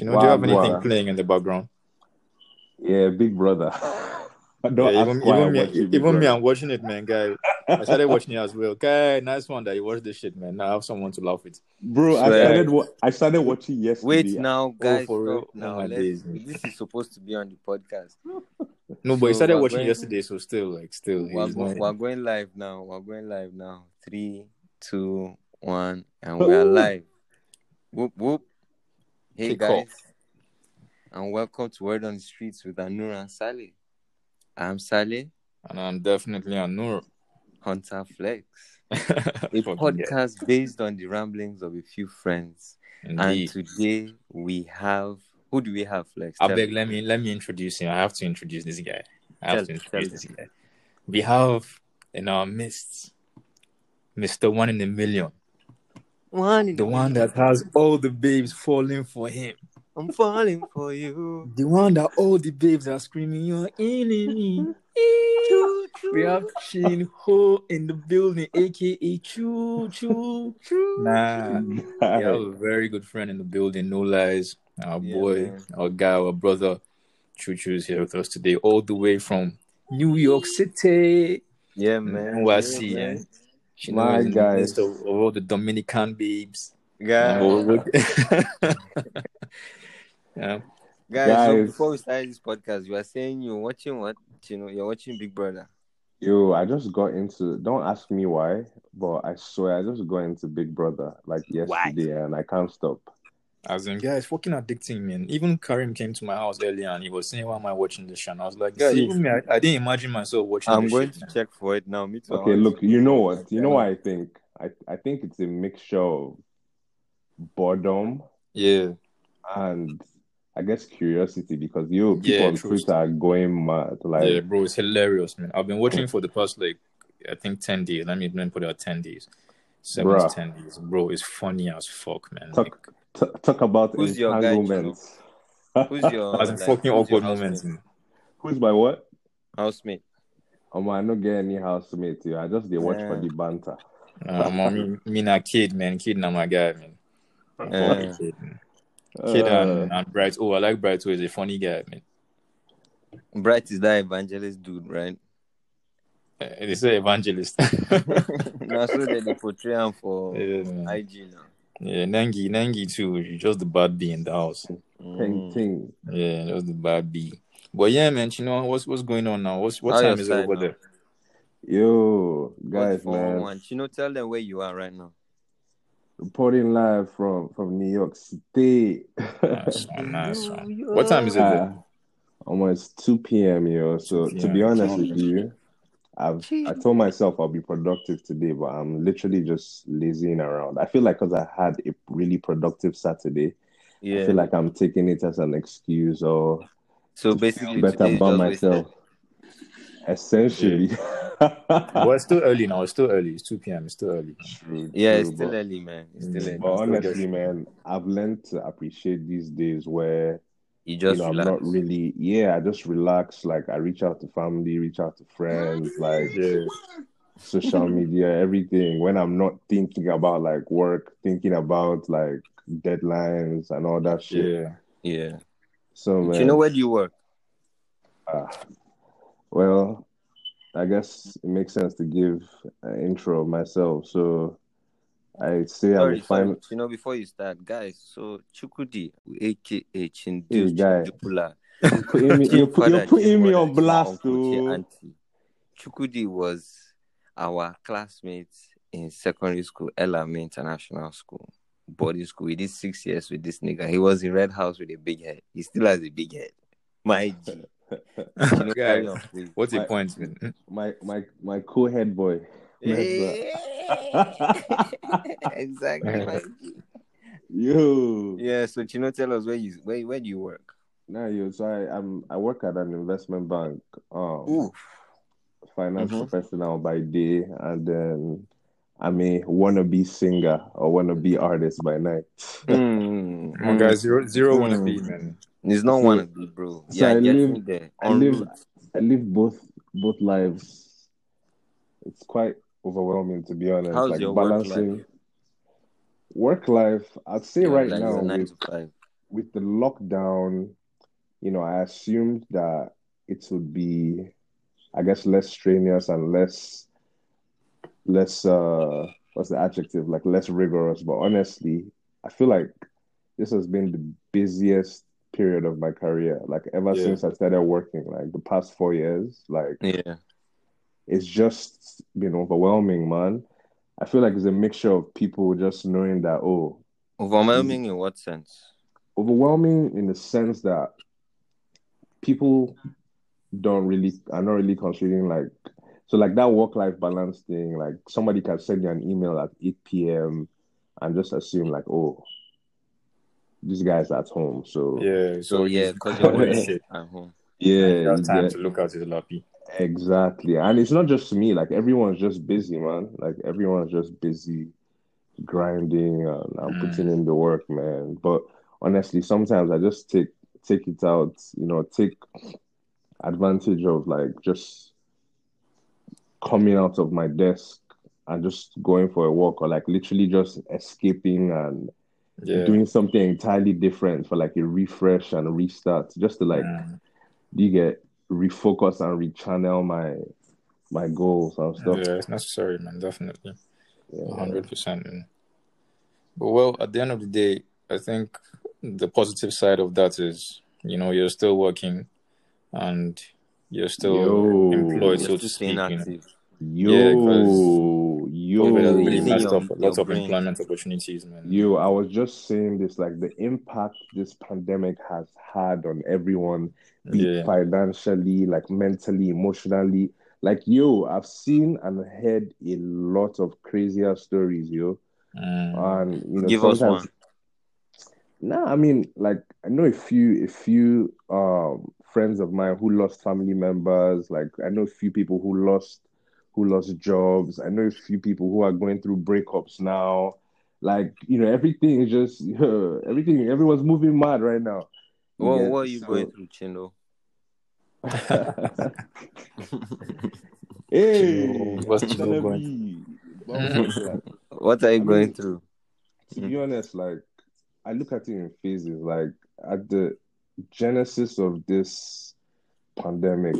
You know, do you have anything wow. playing in the background? Yeah, Big Brother. Don't Yeah, even even me, watching Big even me, I'm watching it, man, guy. I started watching it as well. Guy, nice one that you watch this shit, man. Now I have someone to laugh with. Bro, I started. wa- I started watching yesterday. Wait now, oh, guys. for real? stop Oh now. my Let's, this is supposed to be on the podcast. No, but he started watching going- yesterday, so still, like, still, We're, he's go- we're going live now. We're going live now. Three, two, one, and we are live. Whoop whoop. Hey guys, off. and welcome to Word on the Streets with Anur and Sally. I'm Sally, and I'm definitely a Nur. Hunter Flex, a podcast based on the ramblings of a few friends. And today we have who do we have, Flex? I beg, let me let me introduce him. I have to introduce this guy. I have Tell- to introduce this guy. We have in our midst Mr. One in a Million, one in the one that has all the babes falling for him, I'm falling for you. the one that all the babes are screaming, "You're in me." Choo, choo, We have Chin Ho in the building, aka Choo Choo. choo. Nah, we have a very good friend in the building, no lies. Our Yeah, boy, man. our guy, our brother, Choo Choo is here with us today, all the way from New York City. Yeah, man. NYC, yeah. man. She My knows in the guys. of, of all the Dominican babes. Guys, yeah. guys, so before we start this podcast, you are saying you're watching what? You know, you're watching Big Brother. Yo, I just got into. Don't ask me why, but I swear I just got into Big Brother like yesterday, and I can't stop. As in, yeah, it's fucking addicting, man. Even Karim came to my house earlier and he was saying, Why am I watching this show? And I was like, Yeah, See, even me, I, I didn't imagine myself watching this. I'm this going shit, to man. check for it now. Me too. Okay, look, you know what? You know what I think? I I think it's a mixture of boredom Yeah. and I guess curiosity because yo, people Yeah, on Twitter are going mad. Like, yeah, bro, it's hilarious, man. I've been watching for the past like I think ten days. Let me let me put it at ten days. Seven Bruh. to ten days. Bro, it's funny as fuck, man. talk t- talk about Who's your guy, entanglements. Who's your Like, like, fucking awkward moments, man. Who's my what? Housemate. Um, I don't get any housemate. Yeah, I just they watch for the banter. Um, I mean, me not kid, man. Kid not my guy, man. I'm Yeah. kid, man. Kid Uh, and, and Bright. Oh, I like Bright too. He's a funny guy, man. Bright is that evangelist dude, right? Uh, They say evangelist. now, so they portray him for yeah. IG now. Yeah, Nengi, Nengi too. You're just the bad bee in the house. ting Mm. ting. Yeah, just the bad bee. But yeah, man, you know what's what's going on now? What's what How time is it over now? there? Yo, guys, What's man, You know, tell them where you are right now. reporting live from from New York City. Nice one, nice one. What time is it? Uh, almost 2 p.m. yo. So 2 to be honest with you, I've I told myself I'll be productive today, but I'm literally just lazying around. I feel like because I had a really productive Saturday, I feel like I'm taking it as an excuse or So to basically, feel better today about just wasted. myself. Essentially. Well, it's still early now. It's still early. It's 2 p.m. It's still early. True, Yeah, true, it's still but- early, man. It's still Mm. early. But Still honestly, just- man, I've learned to appreciate these days where You you just know I'm not really yeah, I just relax. Like I reach out to family, reach out to friends, like Yeah. social media, everything. When I'm not thinking about like work, thinking about like deadlines and all that shit. Yeah. Yeah. So man, you know where do you work? ah, well, I guess it makes sense to give an intro of myself. So I say I'm Sorry, a You know, before you start, guys. So Chukudi, aka Hey, Chindu guy. Chindupula, Putting me, you're, put- you're putting me on blast, Chima Uncle, Chi too. Oh. Auntie. Chukudi was our classmate in secondary school, Elame International School, boarding school. We did six years with this nigga. He was in Red House with a big head. He still has a big head. My G. You know, Guys, what's your point, man? My my my cool head boy. exactly. my G. Yo. Yeah, so Chino, tell us where you where where do you work? Nah, yo. So I I'm I work at an investment bank. Um, Ooh, finance Mhm. professional by day, and then I'm a wannabe singer or wannabe artist by night. mm, Come on, guys. Zero, zero Mm. wanna man. It's not So- one of these, bro. so Yeah, I get live- there. I live. I live both both lives. It's quite overwhelming to be honest. How's like your work balancing life? work life. I'd say right now with with the lockdown, you know, I assumed that it would be, I guess, less strenuous and less, less, uh, what's the adjective? Like less rigorous. But honestly, I feel like this has been the busiest period of my career. Like ever Yeah. since I started working, like the past four years, like Yeah. It's just been overwhelming, man. I feel like it's a mixture of people just knowing that, oh, Overwhelming in what sense? overwhelming in the sense that people don't really are not really considering like so like that work life balance thing like somebody can send you an email at 8 p.m and just assume like oh this guy's at home so Yeah. So, So yeah, because you're working shit. at home. yeah you have time get- to look out his lappy. Exactly and it's not just me like everyone's just busy man like everyone's just busy grinding and, and Mm. putting in the work man but honestly sometimes i just take take it out you know take advantage of like just coming out of my desk and just going for a walk or like literally just escaping and Yeah. doing something entirely different for like a refresh and a restart just to like Mm. you get refocus and rechannel my my goals and stuff Yeah, it's necessary, man. Definitely. Yeah. hundred percent. But well, at the end of the day, I think the positive side of that is, you know, you're still working, and you're still Yo. employed, You're so still to staying speak. You know. Yo, Yeah, yo, COVID has really messed up your lots of brain. employment opportunities, man. yo. I was just saying this, like the impact this pandemic has had on everyone, be Yeah, financially, like mentally, emotionally. Like, yo, I've seen and heard a lot of crazier stories, yo. Mm. And you know, Give us sometimes one. Nah, I mean, like I know a few, a few um friends of mine who lost family members. Like I know a few people who lost, who lost jobs. I know a few people who are going through breakups now. Like you know, everything is just everything. Everyone's moving mad right now. You What, what are you so- going through, Chindo? hey, What's I'm Chino gonna going be- like, What are you I going mean- through? to be honest, like I look at it in phases. Like at the genesis of this pandemic,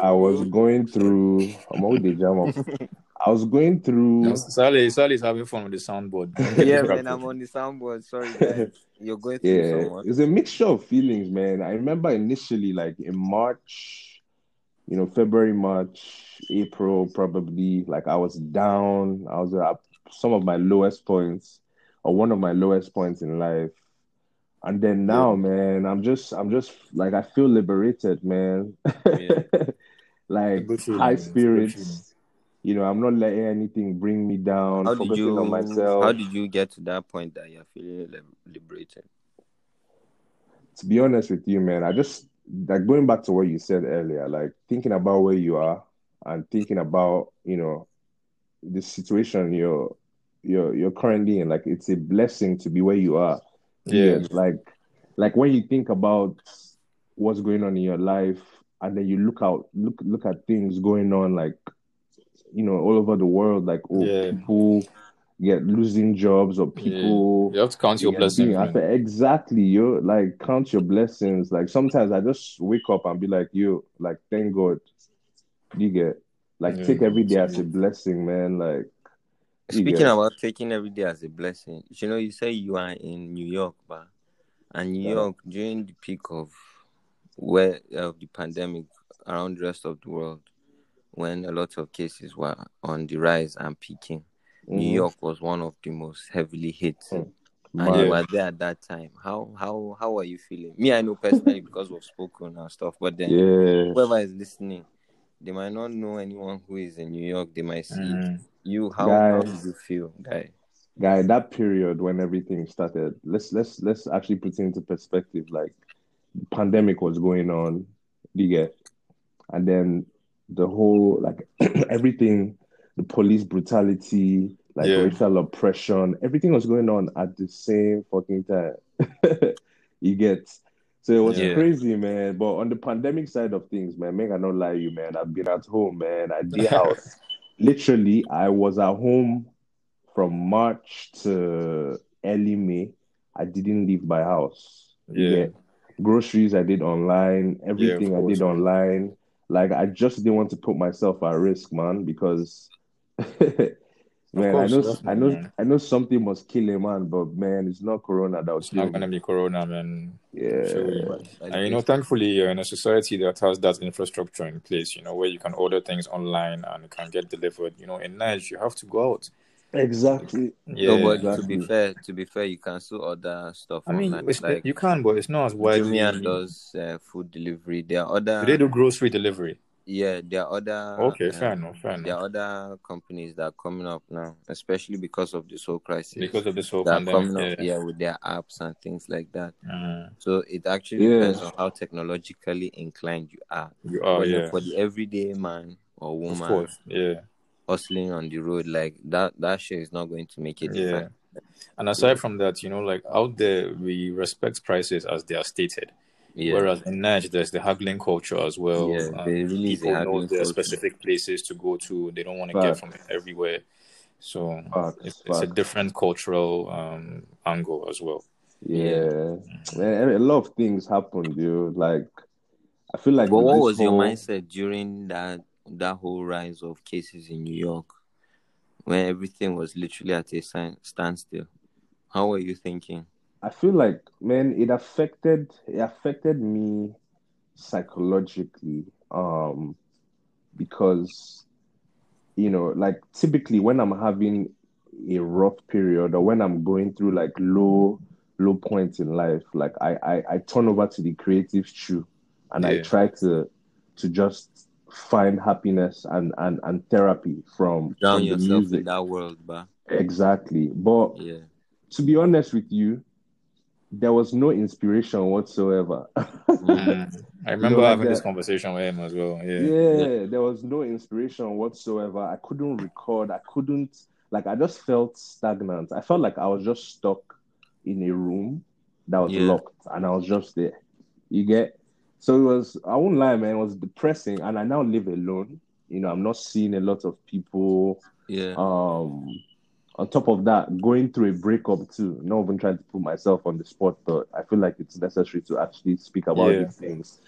I was going through. I'm always the jam. I was going through. No, Sally, Sally's having fun with the soundboard. Yeah, distracted. man, I'm on the soundboard. Sorry, guys. You're going through Yeah, so much. it's a mixture of feelings, man. I remember initially, like in March, you know, February, March, April, probably, like I was down. I was at some of my lowest points, or one of my lowest points in life. And then now, man, I'm just, I'm just like, I feel liberated, man. Yeah. like Good feeling, high man. It's a good feeling. spirits. You know, I'm not letting anything bring me down. How did you? on myself. How did you get to that point that you're feeling liberated? to be honest with you, man, I just like going back to what you said earlier, like thinking about where you are and thinking about, you know, the situation you're you're you're currently in. Like it's a blessing to be where you are. Yeah. Like like when you think about what's going on in your life and then you look out look look at things going on like you know all over the world, like oh Yeah. people get losing jobs or people You have to count your blessings, affected. Exactly. You like count your blessings. Like sometimes I just wake up and be like, you like thank God. You get like Yeah, take every day as a blessing, man. Like Speaking about taking every day as a blessing, you know, you say you are in New York, but and New Yeah. York during the peak of where of the pandemic around the rest of the world, when a lot of cases were on the rise and peaking, New Mhm. York was one of the most heavily hit. Mm. And Mad. you were there at that time. How how how are you feeling? Me, I know personally because we've spoken and stuff, but then Yeah. whoever is listening, they might not know anyone who is in New York. They might see Mm. you. How how Guys. did you feel, guy? Guy, that period when everything started, let's let's let's actually put it into perspective. Like the pandemic was going on, you get, and then the whole like everything, the police brutality, like Yeah. racial oppression, everything was going on at the same fucking time. you get. So it was Yeah. crazy, man. But on the pandemic side of things, man, make I not lie you, man. I've been at home, man. I did house. Literally, I was at home from March to early May. I didn't leave my house. You Yeah. groceries I did online, everything I course, did man. online. Like I just didn't want to put myself at risk, man, because man, course, I know I know man. I know something must kill a man, but man, it's not corona that will It's not gonna me. be corona, man. Yeah. Surely. By the And you know, thankfully, you're in a society that has that infrastructure in place, you know, where you can order things online and can get delivered. You know, in Nigeria, you have to go out. Exactly. Yeah. No, but to be fair, to be fair, you can still order stuff I mean, online. like you can, but it's not as widely. Jumia does uh, food delivery. There are other Do they do grocery delivery? Yeah, there are other Okay, fair enough, fair there are other companies that are coming up now, especially because of this whole crisis. Because of this whole that pandemic. coming up, Yeah. yeah, with their apps and things like that. Mm, So it actually Yeah. depends on how technologically inclined you are. you are, But yeah. for the everyday man or Of woman course, yeah. hustling on the road, like that, that shit is not going to make it. Yeah. And aside from that, you know, like out there, we respect prices as they are stated. Yeah. Whereas in Nigeria, there's the haggling culture as well. Yeah, they there really is a people know haggling there are culture. specific places to go to. They don't want to get from everywhere. So Facts, it's, it's a different cultural um, angle as well. Yeah. Man, a lot of things happened, dude. Like I feel like But what this was your mindset during that that whole rise of cases in New York, when everything was literally at a standstill? How were you thinking? I feel like, man, it affected it affected me psychologically. Um, because you know, like typically when I'm having a rough period or when I'm going through like low low points in life, like I I, I turn over to the creative shoe and I try to to just find happiness and and, and therapy from, Drown from the music. in that world, but Exactly. But yeah, to be honest with you, there was no inspiration whatsoever. Mm. I remember having this conversation with him as well. Yeah. yeah, there was no inspiration whatsoever. I couldn't record. I couldn't like. I just felt stagnant. I felt like I was just stuck in a room that was Yeah. locked, and I was just there. You get. So it was. I won't lie, man. It was depressing, and I now live alone. You know, I'm not seeing a lot of people. yeah, Um, on top of that, going through a breakup too. Not even trying to put myself on the spot, but I feel like it's necessary to actually speak about Yeah. these things.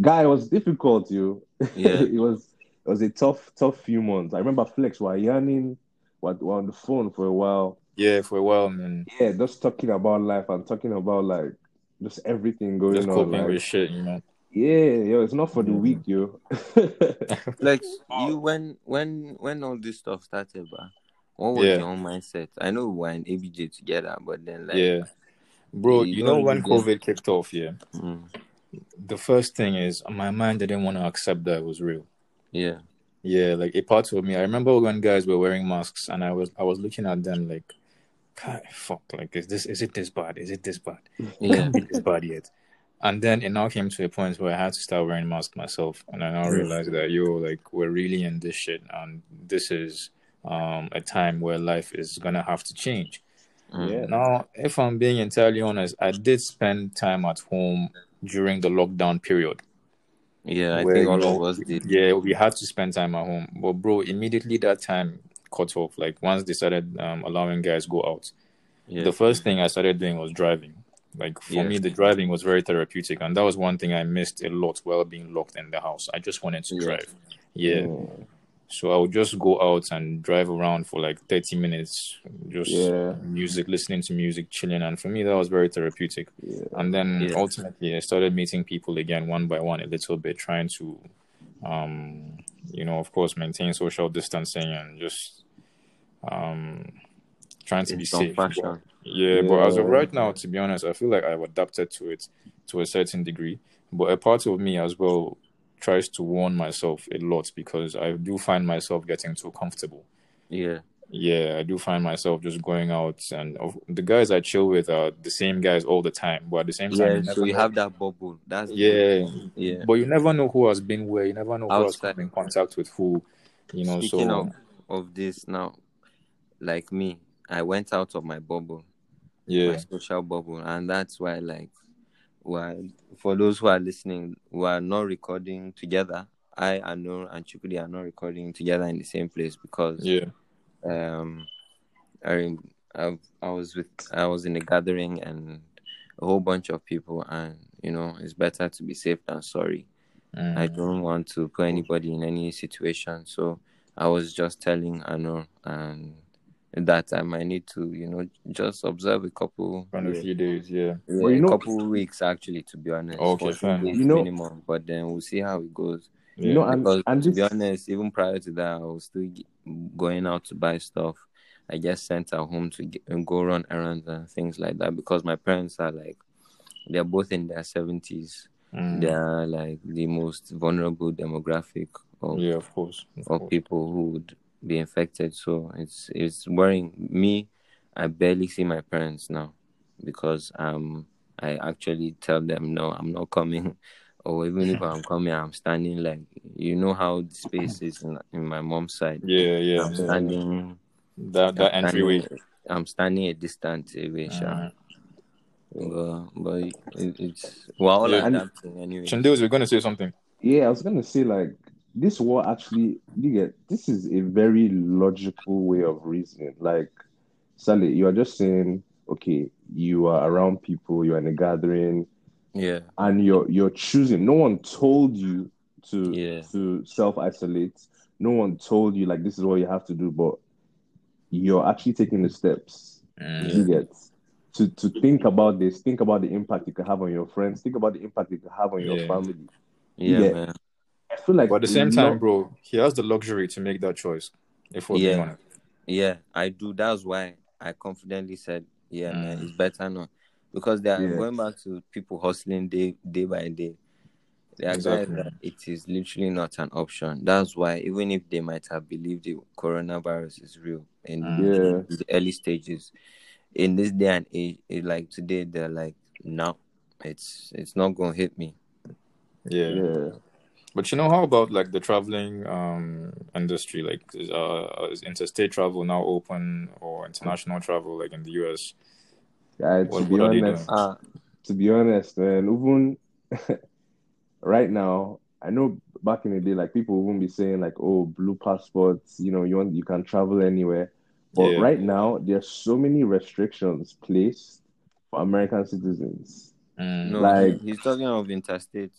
Guy, it was difficult, you. Yeah. it was it was a tough, tough few months. I remember Flex were yarning, were, were on the phone for a while. Yeah, for a while, man. Yeah, just talking about life and talking about like just everything going Just on. coping Like, with shit, you know. yeah, yo, it's not for the Mhm. weak, yo. Flex, you when when when all this stuff started, but what was Yeah. your own mindset? I know we were in ABJ together, but then like yeah. Bro, you you know when COVID kicked off, yeah. mm, The first thing is my mind didn't want to accept that it was real. yeah, Yeah, like a part of me. I remember when guys were wearing masks, and I was I was looking at them like, God, fuck, like is this is it this bad? Is it this bad? Yeah, this bad yet. And then it now came to a point where I had to start wearing masks myself, and I now Yeah. realized that yo, like we're really in this shit, and this is um a time where life is gonna have to change. mm, Yeah. Now, if I'm being entirely honest, I did spend time at home during the lockdown period. yeah. I where, think you all know, of us did. Yeah, we had to spend time at home. But bro, immediately that time cut off. Like once they started um, allowing guys go out, Yeah, the first thing I started doing was driving. Like for Yeah. me, the driving was very therapeutic, and that was one thing I missed a lot while being locked in the house. I just wanted to Yeah. drive. Yeah. Mm. So I would just go out and drive around for like 30 minutes, just Yeah. music, listening to music, chilling. And for me, that was very therapeutic. Yeah. And then Yeah. ultimately, I started meeting people again one by one, a little bit, trying to, um, you know, of course, maintain social distancing and just um, trying to in be some safe. fashion. But- yeah, but as of right now, to be honest, I feel like I've adapted to it to a certain degree. But a part of me as well tries to warn myself a lot because I do find myself getting too comfortable. Yeah, Yeah, I do find myself just going out, and of, the guys I chill with are the same guys all the time. But at the same time, yeah. you So you know- have that bubble. That's yeah, yeah. But you never know who has been where. You never know who has Outside. come in contact with who. You know, Speaking so of of this now, like me, I went out of my bubble. my yeah, social bubble, and that's why, like, well, for those who are listening, we are not recording together. I, Anur, and Chukudi are not recording together in the same place because yeah, um, I, I I was with I was in a gathering and a whole bunch of people, and you know it's better to be safe than sorry. Mm. I don't want to put anybody in any situation, so I was just telling Anu and that time I might need to, you know, just observe a couple, Run a few days, yeah. yeah, Well, a know- couple weeks actually, to be honest. Okay, fine. You know- minimum, but then we'll see how it goes. yeah. You know, and Because and to this, be honest, even prior to that, I was still going out to buy stuff. I just sent her home to get, and go run errands and things like that because my parents are like, they're both in their seventies. Mm. They are like the most vulnerable demographic of, yeah, of course. Of of course. people who would be infected. So it's it's worrying me. I barely see my parents now because um I actually tell them no, I'm not coming. Or even if I'm coming, I'm standing like you know how the space is in, in my mom's side. Yeah, yeah. I'm yeah. standing. That that I'm entryway. standing, I'm standing a distance away, sha. Uh, But, but it, it's we're all Yeah. adapting anyway. Chandils, we're gonna say something. yeah, I was gonna say like this war actually you get this is a very logical way of reasoning. Like Sally, you are just saying, okay, you are around people, you're in a gathering, Yeah, and you're you're choosing. No one told you to Yeah. to self isolate. No one told you like this is what you have to do, but you're actually taking the steps. Mm. You get to to think about this. Think about the impact it could have on your friends. Think about the impact it could have on your Yeah. family. yeah, Yeah. Man. I feel like But at the same time, lot- bro, he has the luxury to make that choice. If we're Yeah. honest. Yeah, I do. That's why I confidently said, yeah, man, Mm. it's better now. Because they are Yeah. going back to people hustling day day by day. There are Exactly. guys that it is literally not an option. That's why even if they might have believed the coronavirus is real in, Mm. Yeah. the early stages, in this day and age, it, like today, they're like, no, it's it's not gonna hit me. Yeah. yeah, But you know how about like the traveling um industry? Like is, uh is interstate travel now open or international travel like in the US? yeah. To What- be what honest, doing? Ah, to be honest, man, even right now, I know back in the day, like people wouldn't be saying like, "Oh, blue passports," you know, you want you can travel anywhere. But Yeah. right now, there's so many restrictions placed for American citizens. Mm. no, Like- he's talking of interstate.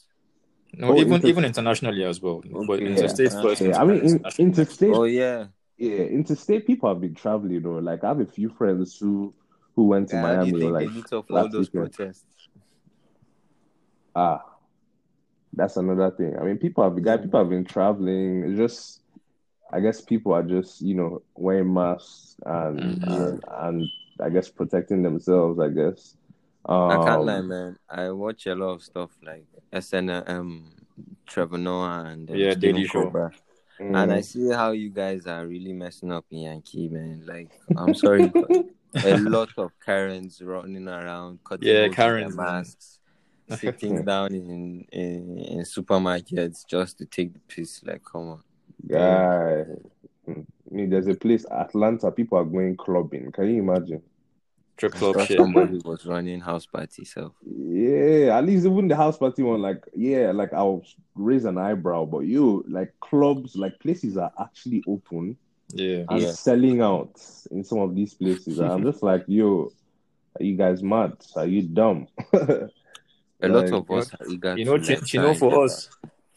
No, Oh, even inter- even internationally as well. But interstate Yeah. first. Yeah, I mean, in, interstate, Oh yeah. yeah, interstate people have been traveling. though. like I have a few friends who who went to How do you Miami or think like they meet up for all last those weekend. protests? Ah, that's another thing. I mean, people have guy, people have been traveling. It's just, I guess people are just, you know, wearing masks and Mhm. and, and I guess protecting themselves. I guess. I can't Um, lie, man. I watch a lot of stuff like SNL, Trevor Noah, and um, Yeah, Daily Show. Mm, And I see how you guys are really messing up in Yankee, man. Like, I'm sorry, but a lot of Karens running around, cutting Yeah, Karens, masks, sitting down in, in in supermarkets just to take the piss. Like, come on. guy. I mean, there's a place, Atlanta. People are going clubbing. Can you imagine? Strip I club shit. somebody was running house party. So Yeah, at least even the house party one, like, yeah, like I'll raise an eyebrow, but you, like, clubs, like, places are actually open. Yeah. and Yeah. selling out in some of these places. And I'm just like, yo, are you guys mad? Are you dumb? a lot Like, of us are eager You know, to you know, try and get for us,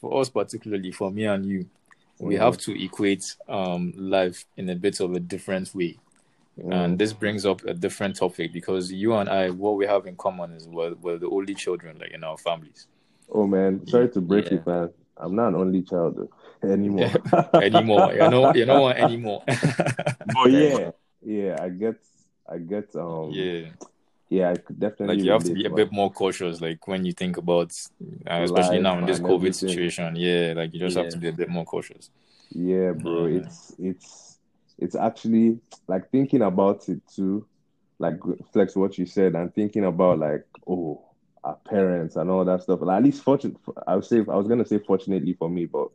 for us particularly, for me and you, we Mhm. have to equate um life in a bit of a different way. Mm. And this brings up a different topic because you and I, what we have in common is we're, we're the only children, like in our families. Oh man, sorry to break Yeah. it, man. I'm not an only child though, anymore. anymore. You know, you know what anymore. but yeah, yeah, I get, I get, um, yeah, yeah, I could definitely. like you have to relate, be a man. bit more cautious, like when you think about, uh, especially now in this COVID everything. situation. Yeah, like you just have to be a bit more cautious. Yeah, bro. Yeah. It's it's it's actually like thinking about it too, like flex what you said and thinking about like oh our parents and all that stuff. Like, at least fortunate, I would say I was gonna say fortunately for me, but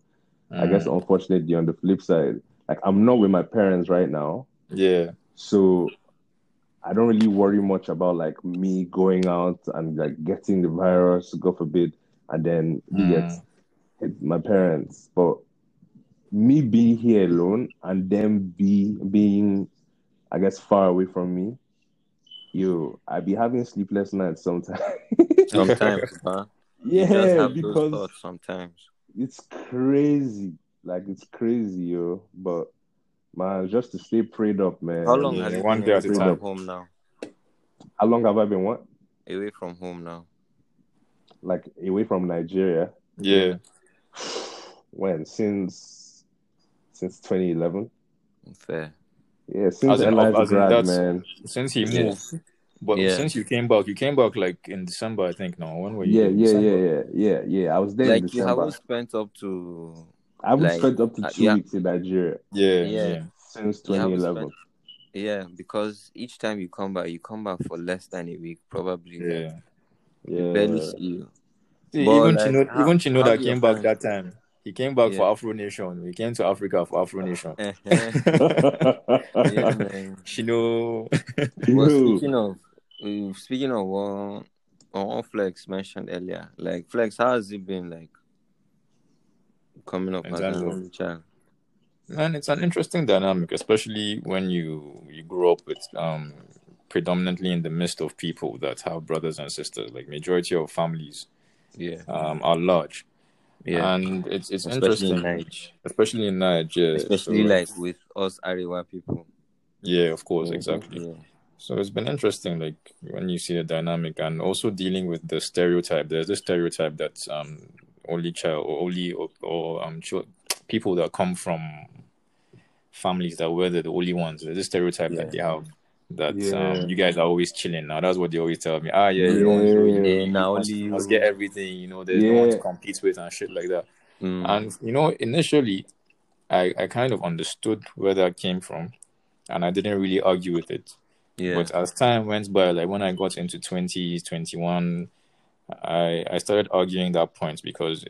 I guess Mm. unfortunately on the flip side, like I'm not with my parents right now, Yeah, so I don't really worry much about like me going out and like getting the virus, God forbid, and then Mm. get my parents. But me being here alone and them be being I guess far away from me, yo, I be having sleepless nights sometimes. Sometimes, huh? You just yeah, have because thoughts sometimes. it's crazy. Like it's crazy, yo. But man, just to stay prayed up, man. How long Yeah, have one been day away at a from time. home now? How long have I been what? Away from home now. Like away from Nigeria? Yeah. When? Since since 2011? Fair. Yeah, since As in, Eli's as grad, man. Since he Yeah. moved. But Yeah. since you came back, you came back like in December, I think. No, when were you? Yeah, yeah, December? yeah, yeah, yeah, yeah. I was there in December. Like you haven't spent up to I haven't like, spent up to uh, two yeah. weeks in Nigeria Yeah, Yeah. yeah. since You haven't 2011. yeah, because each time you come back, you come back for less than a week, probably. Yeah. Yeah, Barely see you. See, But, even like, Chino, how- even Chino how that do came back parents- that time, he came back for Afro Nation. He came to Africa for Afro Nation. Uh-huh. yeah, man. Chino, Well, speaking of uh, speaking of one, on Flex mentioned earlier, like Flex, how has it been like coming up In as terms an child? man, it's an interesting dynamic, especially when you you grow up with um predominantly in the midst of people that have brothers and sisters. Like majority of families Yeah, um are large, yeah. and it's it's Especially interesting, Nigeria. especially in Nigeria, Especially So, like with us Ariwa people. yeah, of course, exactly. Yeah. So it's been interesting, like when you see the dynamic and also dealing with the stereotype. There's this stereotype that um only child or only or, or um chil- people that come from families that were the only ones. There's this stereotype Yeah. that they have that Yeah. um you guys are always chilling. Now that's what they always tell me. Ah, yeah, you don't Yeah. Yeah, now must, only you must get everything. You know, there's no one to compete with and shit like that. Mm. And you know, initially, I I kind of understood where that came from, and I didn't really argue with it. yeah. But as time went by, like when I got into 20s, 21, I I started arguing that point because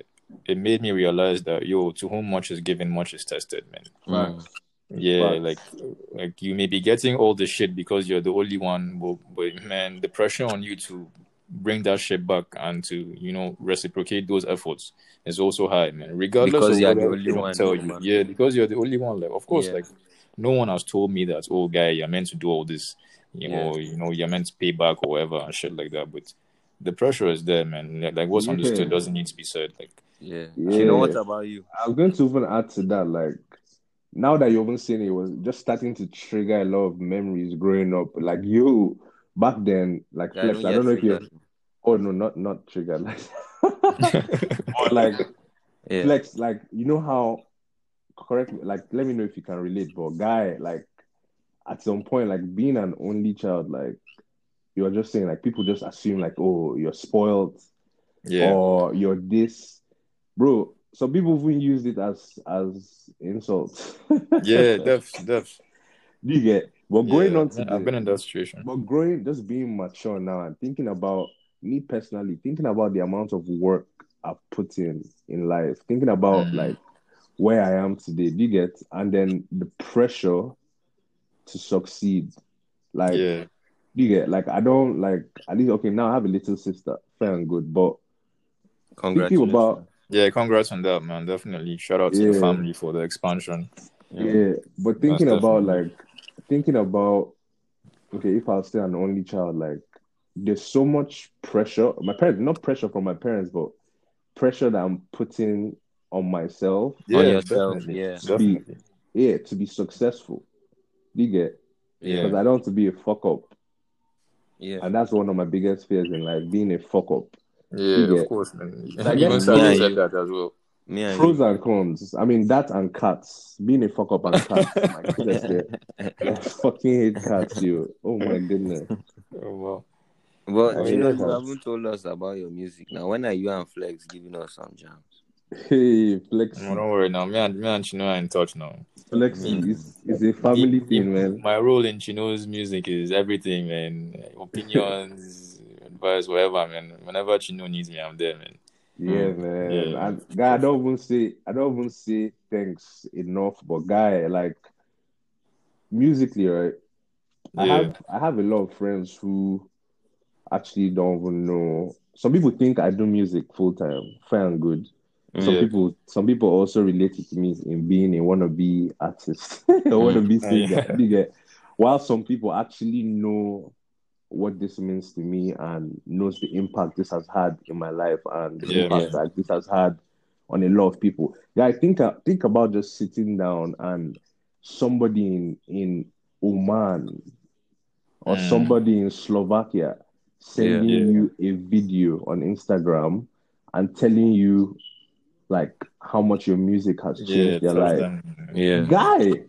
it made me realize that yo, to whom much is given, much is tested, man. Mm. Yeah, Facts. like like you may be getting all the shit because you're the only one, but, but man, the pressure on you to bring that shit back and to you know reciprocate those efforts is also high, man. Regardless Because of you're what the only one, tell you, matter. yeah, because you're the only one. Like, of course, Yeah. like no one has told me that, oh, guy, you're meant to do all this, you know, you know, you're meant to pay back or whatever and shit like that. But the pressure is there, man. Like, like what's Yeah. understood doesn't need to be said. Like, Yeah. Yeah. You know what about you? I'm going to even add to that, like now that you haven't seen it, it was just starting to trigger a lot of memories growing up. Like you back then, like Yeah, Flex, I don't know if you oh no, not not trigger like like Yeah. Flex, like you know how correct like let me know if you can relate, but guy, like at some point, like being an only child, like you were just saying, like people just assume like, oh, you're spoiled yeah, or you're this, bro. Some people even used it as as insult. yeah, def, def. Do you get? But going Yeah, on to I've the, been in that situation. but growing, just being mature now and thinking about me personally, thinking about the amount of work I've put in in life, thinking about Mm. like where I am today. Do you get? And then the pressure to succeed. Like, Yeah, you get? Like, I don't like at least okay. Now I have a little sister, fair and good, but Congratulations. about- yeah. Congrats on that, man. Definitely. Shout out to the family for the expansion. Yeah, but thinking Most about definitely. like thinking about okay, if I was still an only child, like there's so much pressure. My parents, not pressure from my parents, but pressure that I'm putting on myself. Yeah, On yourself, definitely. yeah. definitely. Yeah, to be successful. You get? Yeah, Because I don't want to be a fuck up, Yeah. and that's one of my biggest fears in life, being a fuck up. Yeah, Yeah. of course, man. Like, Even yeah, Sally yeah, said that as well. Me and Pros you. and cons. I mean, that and cats. Being a fuck up and cats. my goodness, yeah. I fucking hate cats, you. Oh my goodness. Oh, wow. But Oh, you know, you haven't told us about your music. Now, when are you and Flex giving us some jams? Hey, Flex. No, don't worry now. Me and me and Chino are in touch now. Flexi is, is a family Me- thing, me- man. My role in Chino's music is everything, man. Opinions, advice, whatever, man. Whenever Chino needs me, I'm there, man. Yeah, Mm. man. Yeah. And guy, I don't even say I don't even say thanks enough, but guy, like musically, right? I have I have a lot of friends who actually don't even know. Some people think I do music full time, fair and good. Some Yeah. people some people also relate it to me in being a wannabe artist, a wannabe Mm. singer. Yeah. While some people actually know what this means to me and knows the impact this has had in my life and the Yeah. impact that this has had on a lot of people. Yeah, I think uh, think about just sitting down and somebody in in Oman or Mm. somebody in Slovakia sending Yeah. you a video on Instagram and telling you like how much your music has Yeah, changed their life. them- Yeah. Guy,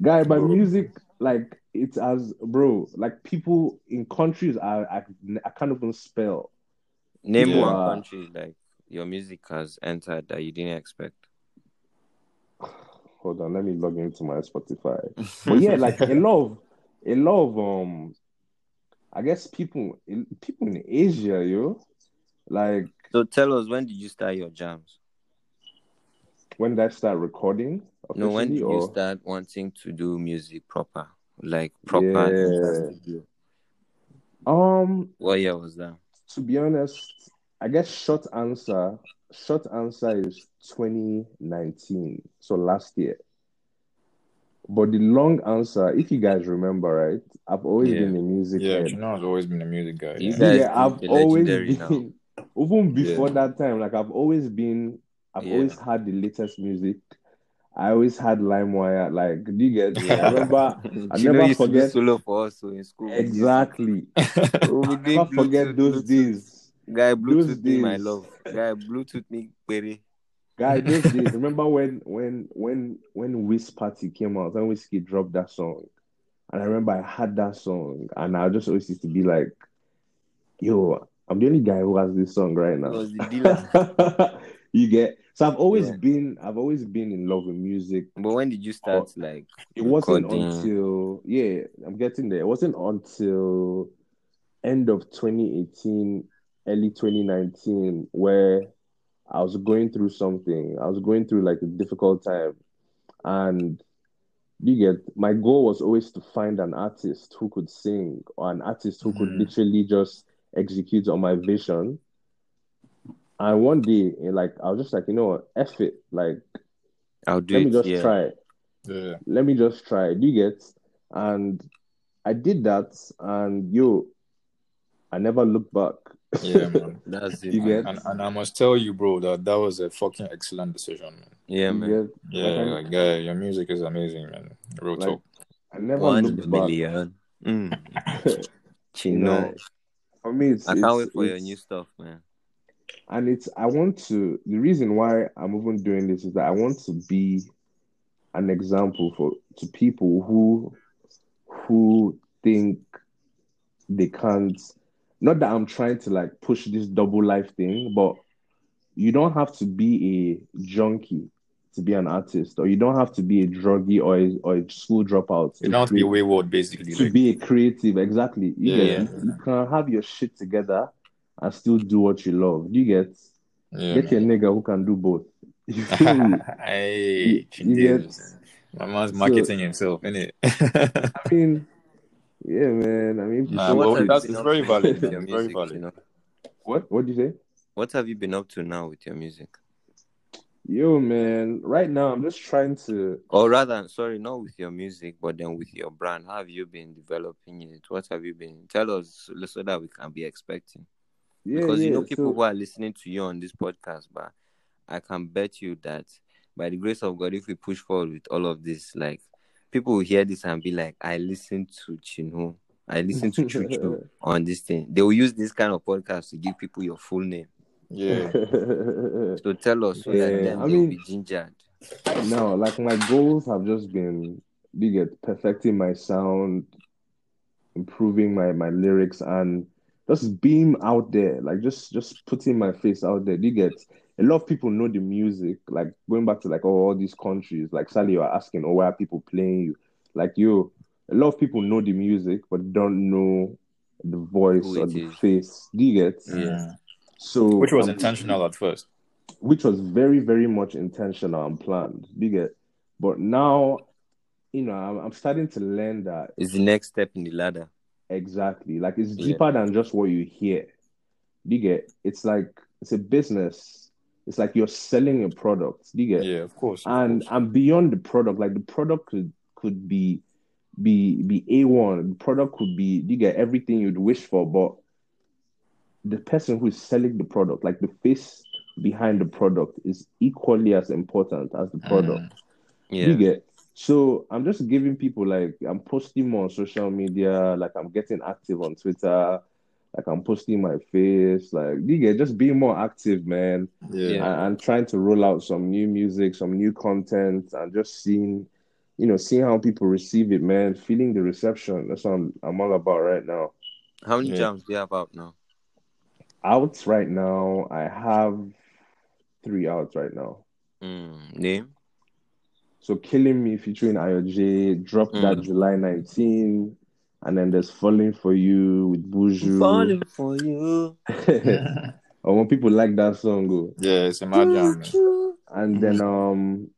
guy, my music, like it's as bro, like people in countries I I, I can't even spell. Name Yeah. one country like your music has entered that you didn't expect. Hold on, let me log into my Spotify. But yeah, like a lot of a lot of um I guess people people in Asia, yo. Like so tell us when did you start your jams? when did I start recording? No, when did you start wanting to do music proper? Like proper Yeah. studio? Um What year was that? to be honest, I guess short answer, short answer is 2019, so last year. But the long answer, if you guys remember, right, I've always Yeah. been a music Yeah, head. Chino has always been a music guy. You Yeah. yeah, I've the always legendary been, even before Yeah. that time, like I've always been, I've Yeah. always had the latest music. I always had LimeWire. Like, do you get? I remember I never used to forget- solo for us so in school. exactly. We never forget Bluetooth, those Bluetooth. days. Guy Those Bluetooth me, my love. Guy Bluetooth me, Perry. Guy, those days. Remember when when when when Wiz Party came out, when Whiskey dropped that song, and I remember I had that song, and I just always used to be like, "Yo, I'm the only guy who has this song right now." Was the dealer. you get? So I've always Yeah. been, I've always been in love with music. But when did you start like It wasn't recording? until yeah, I'm getting there. It wasn't until end of 2018, early 2019, where I was going through something. I was going through like a difficult time, and you get my goal was always to find an artist who could sing or an artist who could Mhm. literally just execute on my vision. And one day, eh, like I was just like, you know what, F it, like I'll do it. let it. me just yeah. try it Yeah. let me just try. Do you get? And I did that, and yo, I never looked back. Yeah, man. That's it. You man. And, and I must tell you, bro, that that was a fucking excellent decision, man. Yeah, man. get? Yeah, Like, like, yeah, your music is amazing, man. Real Like, talk. I never One looked back. million. Mm. You know, for me, it's, I can't it's- wait for your new stuff, man. And it's I want to the reason why I'm even doing this is that I want to be an example for to people who who think they can't not that I'm trying to like push this double life thing, but you don't have to be a junkie to be an artist, or you don't have to be a druggie or a, or a school dropout You don't have to be wayward, basically. to Like, be a creative. Exactly. You Yeah, yeah. You, you can have your shit together and still do what you love. Do you get? yeah, Get your nigga who can do both. You feel me? hey, You- you get- My man's marketing himself, innit? I mean, yeah, man. I mean, Nah, well, that's- been it's very valid, with man. very valid. you know? what? What do you say? What have you been up to now with your music? Yo, man. Right now, I'm just trying to. Or rather, sorry, not with your music, but then with your brand. How have you been developing it? What have you been? Tell us so- so that we can be expecting. Yeah, because yeah. you know people so, who are listening to you on this podcast, but I can bet you that by the grace of God, if we push forward with all of this, like people will hear this and be like, I listened to Chinhu, I listened to Chuchu on this thing. They will use this kind of podcast to give people your full name. yeah. So tell us so that Yeah, then I they will mean- be gingered. no, like my goals have just been you get perfecting my sound, improving my my lyrics, and just being out there, like just just putting my face out there. You get a lot of people know the music, like going back to like oh, all these countries, like Sally, you are asking, oh, why are people playing you? Like you, a lot of people know the music, but don't know the voice Who or the is. face. Do you get? Yeah. So Which was I'm- intentional at first. which was very, very much intentional and planned. Do you get? But now, you know, I'm, I'm starting to learn that It's the next step in the ladder. Exactly. Like it's Yeah. deeper than just what you hear. You get? It's like it's a business. It's like you're selling a product. You get? Yeah, of course. of and course. and beyond the product, like the product could could be be be A1. The product could be you get everything you'd wish for, but the person who is selling the product, like the face behind the product, is equally as important as the product. Mm. Yeah. You get so I'm just giving people like I'm posting more on social media, like I'm getting active on Twitter, like I'm posting my face, like you get just being more active, man, Yeah. Yeah. and, and trying to roll out some new music, some new content, and just seeing, you know, seeing how people receive it, man, feeling the reception. That's what I'm, I'm all about right now. How many Yeah. jams do you have out now? Out right now, I have three outs right now. Mm, name? So Killing Me featuring Ayoje dropped that Mm. July 19. And then there's Falling for You with Buju. Falling for you. or when people like that song, go. yeah, it's a mad jam. And then um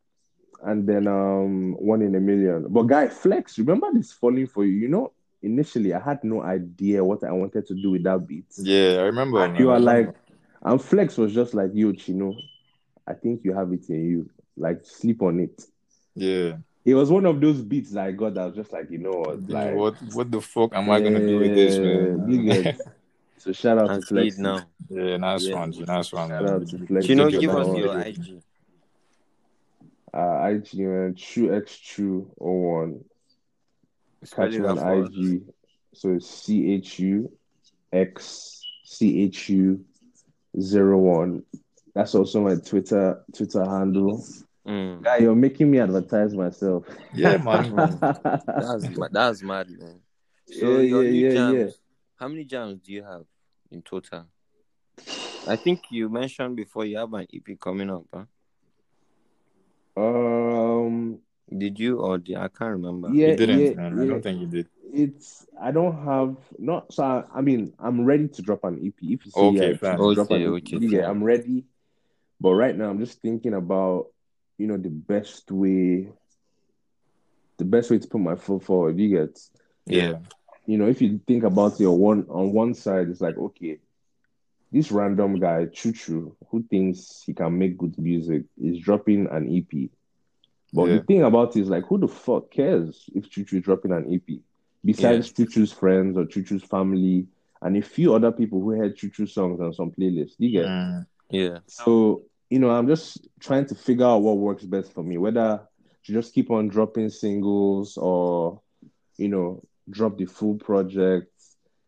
and then um One in a Million. But guy Flex, remember this Falling for You? You know, initially I had no idea what I wanted to do with that beat. Yeah, I remember. And you I are like, and Flex was just like, yo, Chino, I think you have it in you. Like sleep on it. Yeah. It was one of those beats that I got that was just like, you know what, like what what the fuck am I gonna do with this, man? Yeah, you get- So shout out And to see Flex. now. yeah, nice Yeah. one, G, nice one, Shout man. out to Flex. You know, give us your IG. Uh, IG man, Chu X Chu 01. Spell Catch it me on. IG. So it's C H U X C H U zero one. That's also my Twitter Twitter handle. Mm. Guy, you're making me advertise myself. Yeah, man. That's that's mad, man. So yeah, your yeah, new yeah, jams, yeah. how many jams do you have in total? I think you mentioned before you have an EP coming up, huh? Um, Did you or did I can't remember? yeah, You didn't, yeah, man. I don't think you did. It's I don't have not so I, I mean I'm ready to drop an EP. If you say Okay, yeah, fine. to drop Okay, an okay, yeah. I'm ready. But right now I'm just thinking about you know the best way, the best way to put my foot forward. You get Yeah, you know if you think about your one on one side it's like okay, this random guy Chuchu who thinks he can make good music is dropping an EP. But Yeah. the thing about it is like who the fuck cares if Chuchu is dropping an EP? besides Chuchu's friends or Chuchu's family and a few other people who heard Chuchu songs on some playlists. You get Mm, Yeah. so you know I'm just trying to figure out what works best for me, whether to just keep on dropping singles or you know drop the full project.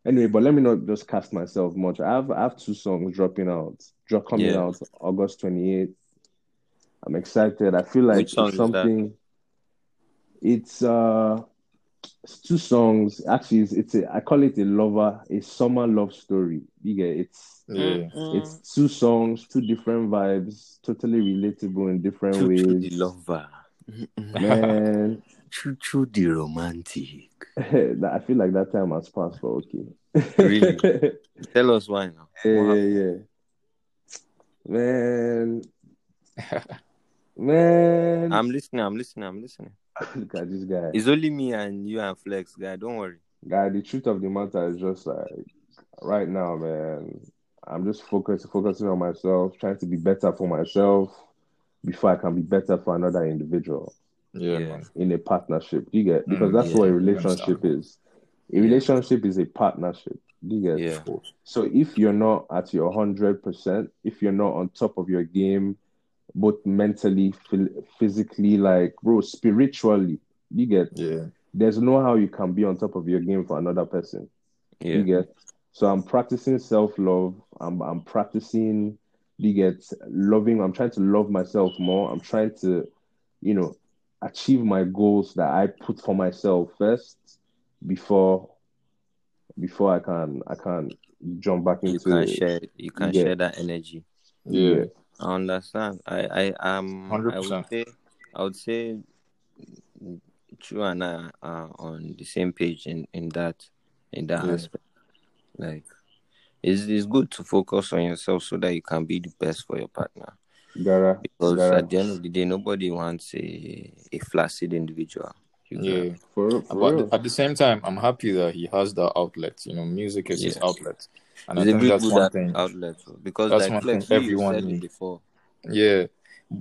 Anyway, but let me not just cast myself much. I have I have two songs dropping out, drop coming Yeah. out August 28th. I'm excited. I feel like Which song it's is that? something. It's uh it's two songs. Actually, it's, it's a I call it a lover, a summer love story. You get it's yeah. it's two songs, two different vibes, totally relatable in different Choo choo the ways. lover. Man, Choo choo the romantic. I feel like that time has passed, but okay. Really? Tell us why now. yeah, What yeah, yeah. Man, man. I'm listening, I'm listening, I'm listening. Look at this guy. It's only me and you and Flex, guy. Don't worry. Guy, the truth of the matter is just like right now, man. I'm just focused, focusing on myself, trying to be better for myself before I can be better for another individual Yeah, Yeah. in a partnership. You get? Because Mm, that's yeah, what a relationship is. A relationship is a partnership. You get? Yeah. So if you're not at your hundred percent, if you're not on top of your game, both mentally, phys- physically, like bro, spiritually, you get. Yeah. There's no how you can be on top of your game for another person. Yeah. You get. So I'm practicing self love. I'm I'm practicing. You get loving. I'm trying to love myself more. I'm trying to, you know, achieve my goals that I put for myself first before before I can I can jump back into. You into can share you can Yeah. share that energy. Yeah. I understand. I I um I would say I would say Chu and I are on the same page in in that in that Yeah. aspect. Like it's it's good to focus on yourself so that you can be the best for your partner. Gara, Because Gara. at the end of the day, nobody wants a a flaccid individual. Yeah. for for But real. at the same time, I'm happy that he has that outlet. You know, music is his outlet, and It's I think that's one thing. outlet because That's like one Flex, thing everyone needs. before. Yeah,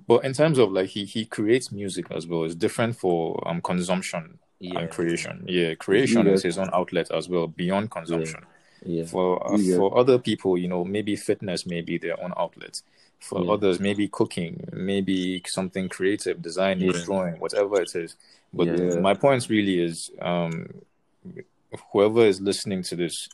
but in terms of like he he creates music as well. It's different for um consumption. Yeah. and creation. Yeah, creation Yeah. is his own outlet as well beyond consumption. Yeah. For uh, for other people, you know, maybe fitness may be their own outlet. For others, maybe cooking, maybe something creative, designing, drawing, whatever it is. But my point really is, um, whoever is listening to this,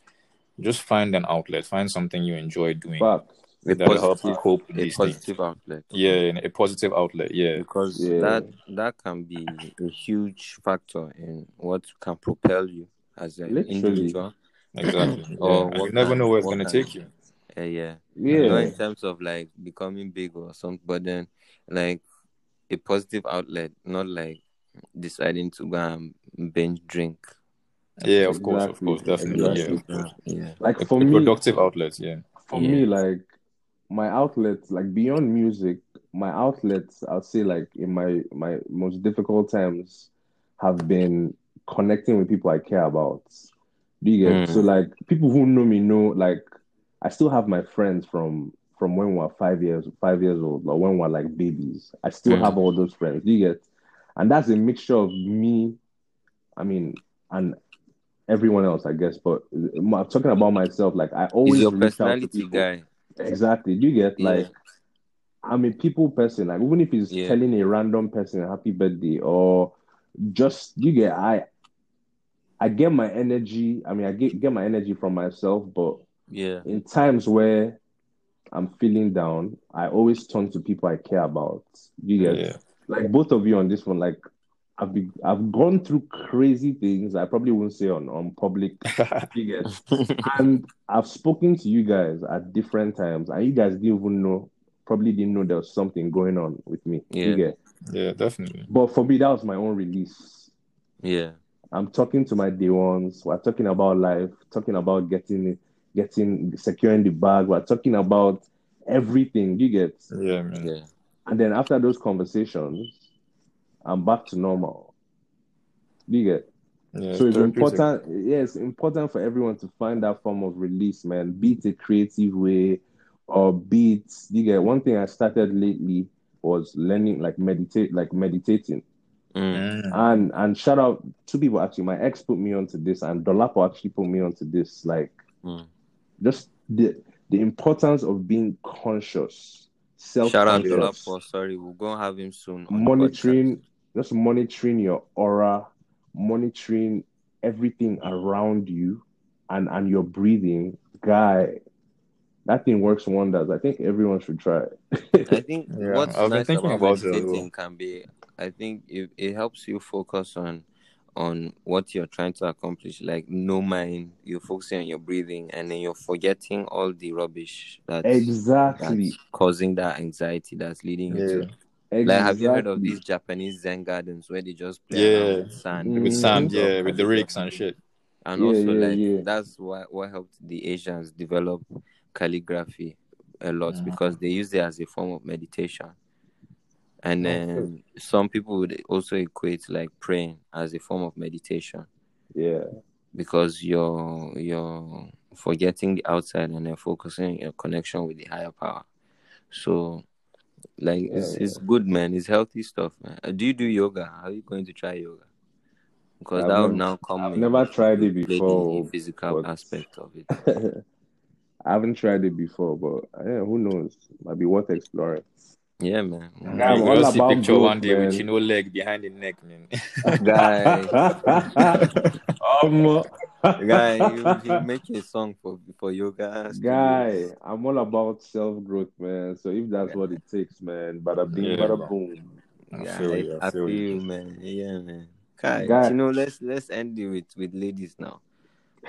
just find an outlet, find something you enjoy doing Facts. A that will help you cope a these things. positive outlet. Yeah, a positive outlet. Yeah, Because Yeah. that that can be a huge factor in what can propel you as an Literally. individual. exactly. Or yeah. You never know where it's gonna can- take you. Uh, yeah. Yeah. Not in terms of like becoming big or something, but then like a positive outlet, not like deciding to go and binge drink. Yeah, of course, of course, definitely. Yeah, exactly. of course. Yeah. Like A, for a me, productive outlets. Yeah. for Yeah. me, like my outlets, like beyond music, my outlets, I'll say like in my my most difficult times have been connecting with people I care about. Do you get? Mm. So like people who know me know like I still have my friends from from when we were five years five years old or when we were like babies. I still Mm. have all those friends. Do you get? And that's a mixture of me, I mean, and everyone else, I guess. But I'm talking about myself. Like I always He's your reach out to personality people. guy. Exactly. You get Yeah. like I'm a people person. Like even if it's Yeah. telling a random person a happy birthday or just you get I I get my energy. I mean I get get my energy from myself, but Yeah. in times where I'm feeling down, I always turn to people I care about. You get Yeah. like both of you on this one, like I've been I've gone through crazy things I probably won't say on, on public you get and I've spoken to you guys at different times, and you guys didn't even know, probably didn't know there was something going on with me. Yeah. Yeah, definitely. But for me, that was my own release. yeah. I'm talking to my day ones. We're talking about life, talking about getting, getting, securing the bag. We're talking about everything. You get? Yeah, man. Yeah. And then after those conversations, I'm back to normal. You get? Yeah, So it's therapeutic. important, yeah, it's important for everyone to find that form of release, man. Be it a creative way or be it, you get one thing I started lately was learning like meditate, like meditating. Mm. And and shout out two people actually. My ex put me onto this, and Dolapo actually put me onto this. Like Mm. just the the importance of being conscious, self Shout out to conscious, Lapo. Sorry, we're gonna have him soon. on the monitoring, just monitoring your aura, monitoring everything around you, and and your breathing, guy. That thing works wonders. I think everyone should try it. I think Yeah, what's I've been nice thinking about, about meditating can be, I think it, it helps you focus on on what you're trying to accomplish. Like no mind, you're focusing on your breathing, and then you're forgetting all the rubbish that's, exactly. that's causing that anxiety that's leading you Yeah. to. Exactly. Like, have you heard of these Japanese Zen gardens where they just play Yeah. with sand, Mm. With Mhm. sand, stuff, yeah, with the rakes and shit. And Yeah, also, yeah, like yeah. that's what what helped the Asians develop calligraphy a lot because they use it as a form of meditation. And Oh, then some people would also equate like praying as a form of meditation Yeah. because you're you're forgetting the outside and then focusing on your connection with the higher power. So like it's Yeah, it's good man, it's healthy stuff, man. Uh, Do you do yoga? How Are you going to try yoga? Because I've that will now come I've never tried it play the before, physical but- aspect of it. I haven't tried it before, but yeah, who knows? Might be worth exploring. Yeah, man. Yeah, you I'm will all see about picture growth, one day man. with you know leg behind the neck, man. Guy, um, guy, you, you make a song for for yoga. studios. guy, I'm all about self growth, man. So if that's what it takes, man, bada bing, Yeah, bada bro. boom. I Yeah, feel you. I I feel feel you. you, man. Yeah, man. Guy, Guy. you know, let's let's end it with with ladies now.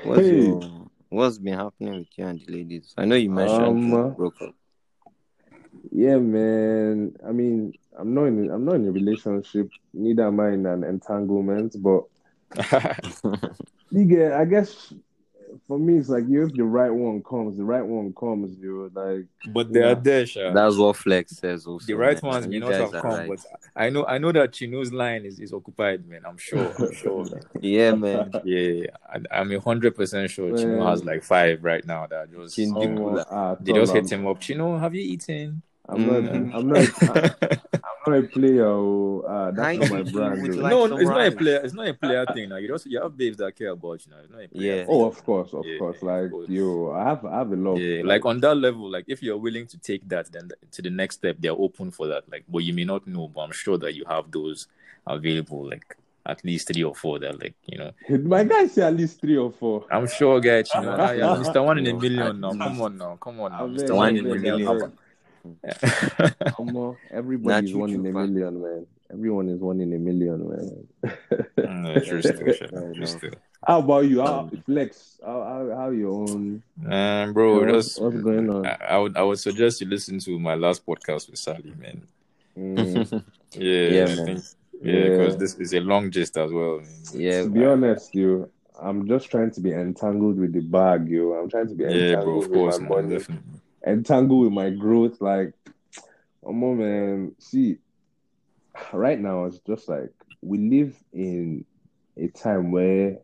What's Hey. your what's been happening with you and the ladies? I know you mentioned Um, broke up. Yeah, man. I mean, I'm not in I'm not in a relationship, neither am I in an entanglement, but you get I guess for me it's like you if the right one comes, the right one comes, you like but they are Yeah. there, Sha. That's what Flex says also. the right man. ones may not have come, right. but I know I know that Chino's line is, is occupied, man. I'm sure. I'm sure. man. Yeah, man. Yeah, I, I'm a hundred percent sure Chino has like five right now that just Chin- you know, ah, they just hit him up. Chino, have you eaten? I'm not Mhm. I'm not I'm not a player. Oh, uh, that's not my brand. would like no, some it's not a player. It's not a player thing. Now you also you have babes that care about you. Now it's not a player Yeah. thing. Oh, of course, of Yeah, course. of Like course. yo, I have, I have a lot. Yeah, like on that level, like if you're willing to take that, then to the next step, they're open for that. Like, but you may not know, but I'm sure that you have those available, like at least three or four that, like, you know, my guy say at least three or four. I'm sure, guys, you know, yeah, Mr. One in a million now. Come on now, come on now, I Mr. One One in a beg, million. Beg. Yeah. Omo, everybody's one in a true, true, million, man. Everyone is one in a million, man. Mm, yeah, true still, sure, true still. How about you? How, Flex, how, how, how your own? Um, bro, what's, what's going on? I, I would I would suggest you listen to my last podcast with Sally, man. Mm, Yeah, Yeah, man. think yeah, Yeah. because this is a long gist as well. man. Yeah, to be honest, you, I'm just trying to be entangled with the bag, yo. I'm trying to be entangled Yeah, bro, of with my man, money, definitely. Entangled with my growth. Like, Omo, man. See, right now it's just like we live in a time where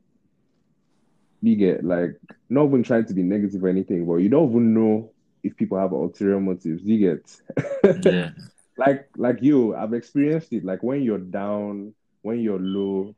we get like not even trying to be negative or anything, but you don't even know if people have ulterior motives. You get Yeah, like like you, I've experienced it. Like when you're down, when you're low,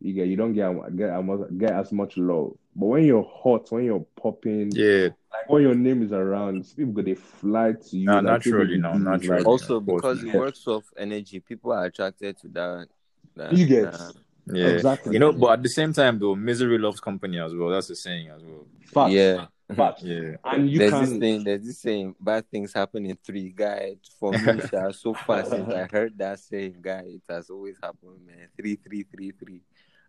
you get you don't get get as much, get as much love. But when you're hot, when you're popping, yeah, like when your name is around, people go they fly to you. Nah, like, people naturally, be now, these, naturally. like, also because man. it works off energy, people are attracted to that. that You get that- yeah. exactly. You know, but at the same time, though, misery loves company as well. That's the saying as well. facts, yeah. facts. Yeah, And you there's can this thing, there's this saying, bad things happen in three. Guy, for me, sha, so far since I heard that saying, guy, it has always happened, man. Three, three, three, three.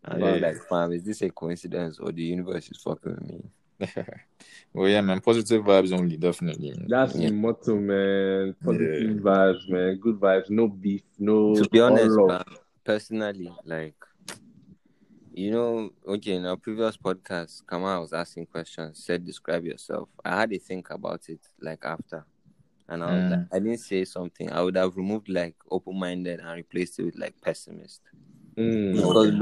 And I'm like, fam, is this a coincidence or the universe is fucking with me? well, yeah, man. Positive vibes only, definitely. That's Yeah. the motto, man. Positive vibes, man. Good vibes, no beef, no. to be honest, love. man, personally, like, you know, okay, in our previous podcast, Kamal was asking questions, said, describe yourself. I had to think about it, like, after. And I was Mm. like, I didn't say something. I would have removed, like, open minded and replaced it with, like, pessimist. Mm. Because, Okay.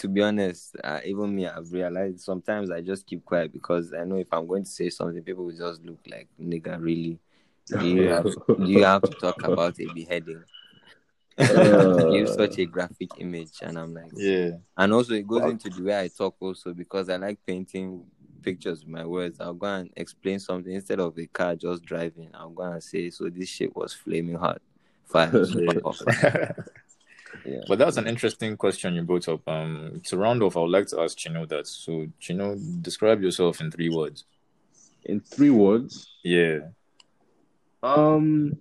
To be honest, uh, even me, I've realized sometimes I just keep quiet because I know if I'm going to say something, people will just look like, nigga, really? Do you have, do you have to talk about a beheading? Uh. Give such a graphic image, and I'm like, Yeah, and also it goes into the way I talk also because I like painting pictures with my words. I'll go and explain something instead of a car just driving. I'll go and say, so this shit was flaming hot. Fire. Yeah. but that's an interesting question you brought up. Um, to round off, I would like to ask Chino that. So, Chino, describe yourself in three words. In three words, Yeah, um,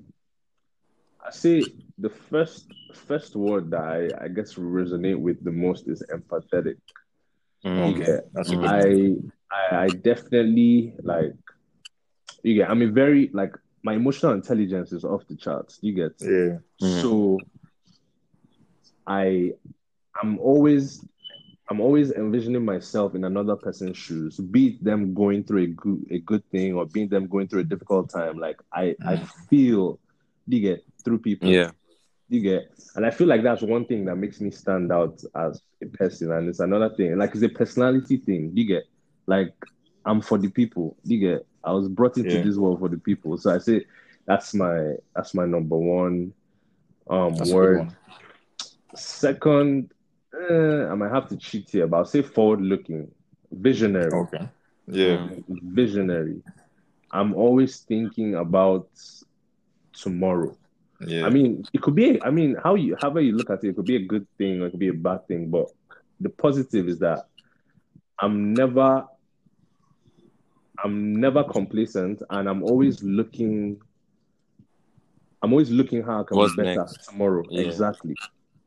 I say the first first word that I, I guess resonate with the most is empathetic. Mm. okay, that's I. I I definitely like you get. I mean, very like my emotional intelligence is off the charts. You get. Yeah, Mhm. So I I'm always I'm always envisioning myself in another person's shoes, be it them going through a good a good thing or being them going through a difficult time. Like I I Mm. feel you get through people. Yeah. You get and I feel like that's one thing that makes me stand out as a person. And it's another thing. Like it's a personality thing. You get like I'm for the people. You get I was brought into Yeah. this world for the people. So I say that's my that's my number one um that's word. Second, eh, I might have to cheat here, but I'll say forward looking, visionary, Okay. Yeah. Mm. visionary. I'm always thinking about tomorrow. Yeah. I mean, it could be. I mean, how you however you look at it, it could be a good thing or it could be a bad thing. But the positive is that I'm never, I'm never complacent, and I'm always looking. I'm always looking how I can What's be better next? tomorrow. Yeah. Exactly.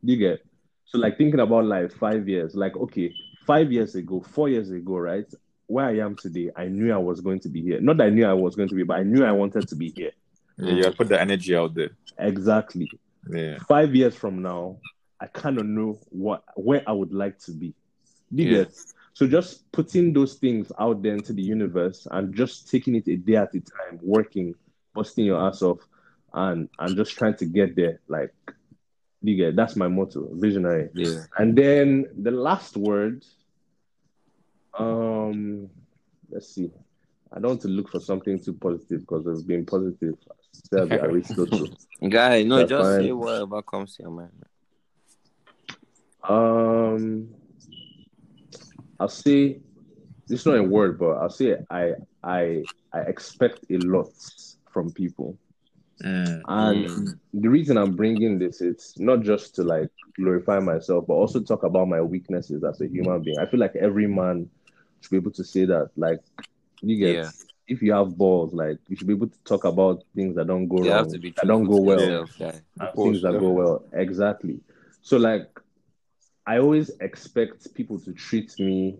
You get so like thinking about like five years. Like okay, five years ago, four years ago, right? Where I am today, I knew I was going to be here. Not that I knew I was going to be, but I knew I wanted to be here. yeah, you put the energy out there. Exactly. Yeah. five years from now, I kind of know what where I would like to be. You Yeah. get? So just putting those things out there into the universe and just taking it a day at a time, working, busting your ass off, and and just trying to get there. Like, you get? That's my motto, visionary. Yeah. And then the last word, um, let's see. I don't want to look for something too positive because it's been positive Sebi Aristotle. Guy, no, That's just fine. say whatever comes to your mind. Um, I'll say it's not a word, but I'll say I I I expect a lot from people, Mm. and the reason I'm bringing this it's not just to like glorify myself, but also talk about my weaknesses as a human being. I feel like every man should be able to say that, like you get. Yeah. If you have balls, like you should be able to talk about things that don't go You wrong, have to be that don't go well, yourself, guy. Of course, things that go well. Exactly. So like I always expect people to treat me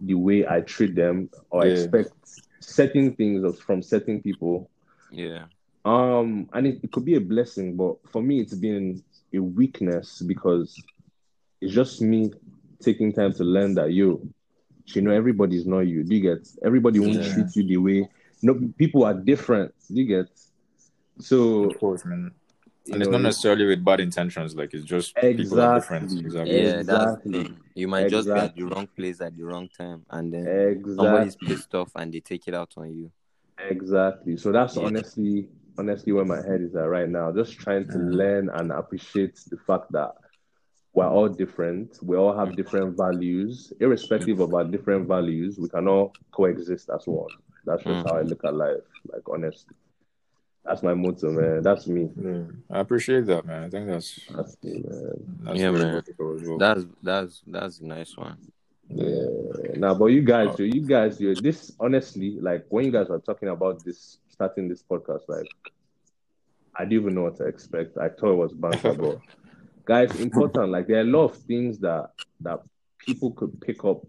the way I treat them, or Yeah. expect certain things from certain people. Yeah. Um, and it, it could be a blessing, but for me, it's been a weakness because it's just me taking time to learn that you, you know, everybody's not you. Do you get? Everybody won't Yeah. treat you the way. No, people are different. Do you get? So Of course, man. you And it's know, not necessarily with bad intentions. Like it's just people are different. Exactly. Exactly. Yeah, Exactly. thing. You might just be at the wrong place at the wrong time, and then somebody's Exactly. pissed off and they take it out on you. Exactly. So that's Yeah. honestly, honestly where my head is at right now. Just trying to Mm. learn and appreciate the fact that we're all different. We all Mm. have different values. Irrespective of our different values, we can all coexist as one. That's just Mm. how I look at life. Like honestly. That's my motto, man. That's me. Yeah. I appreciate that, man. I think that's That's me, man. that's Yeah, man. well. That's that's that's a nice one. Yeah. Now, but you guys, you you guys, you this honestly, like when you guys are talking about this, starting this podcast, like I didn't even know what to expect. I thought it was banter, but guys, important. Like there are a lot of things that that people could pick up.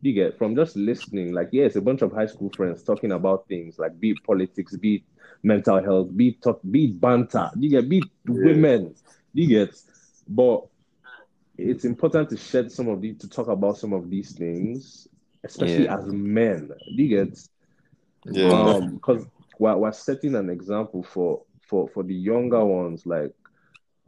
You get from just listening. Like yes, a bunch of high school friends talking about things like be politics, be mental health, be talk, be banter. You get be women. You get, but it's important to shed some of these to talk about some of these things, especially Yeah. as men. You get? Yeah. Um, because we're, we're setting an example for for for the younger ones. Like,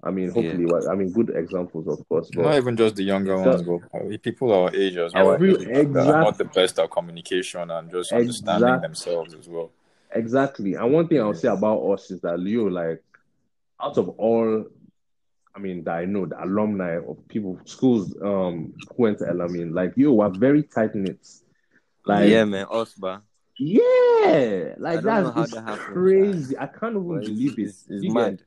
I mean, hopefully, we're- I mean, good examples, of course. But Not even just the younger So- ones, but uh, people our age as well. Every- that are not the best at communication and just understanding Exact- themselves as well. exactly, and one thing I'll say about us is that Leo, like, out of all, I mean, that I know, the alumni of people, schools, um, who went to Elamin, like you are very tight knit. Like, yeah, man, Osba. Yeah, like I don't know that's how that happened, crazy. I can't even But it's, believe it. it's, it's You mad.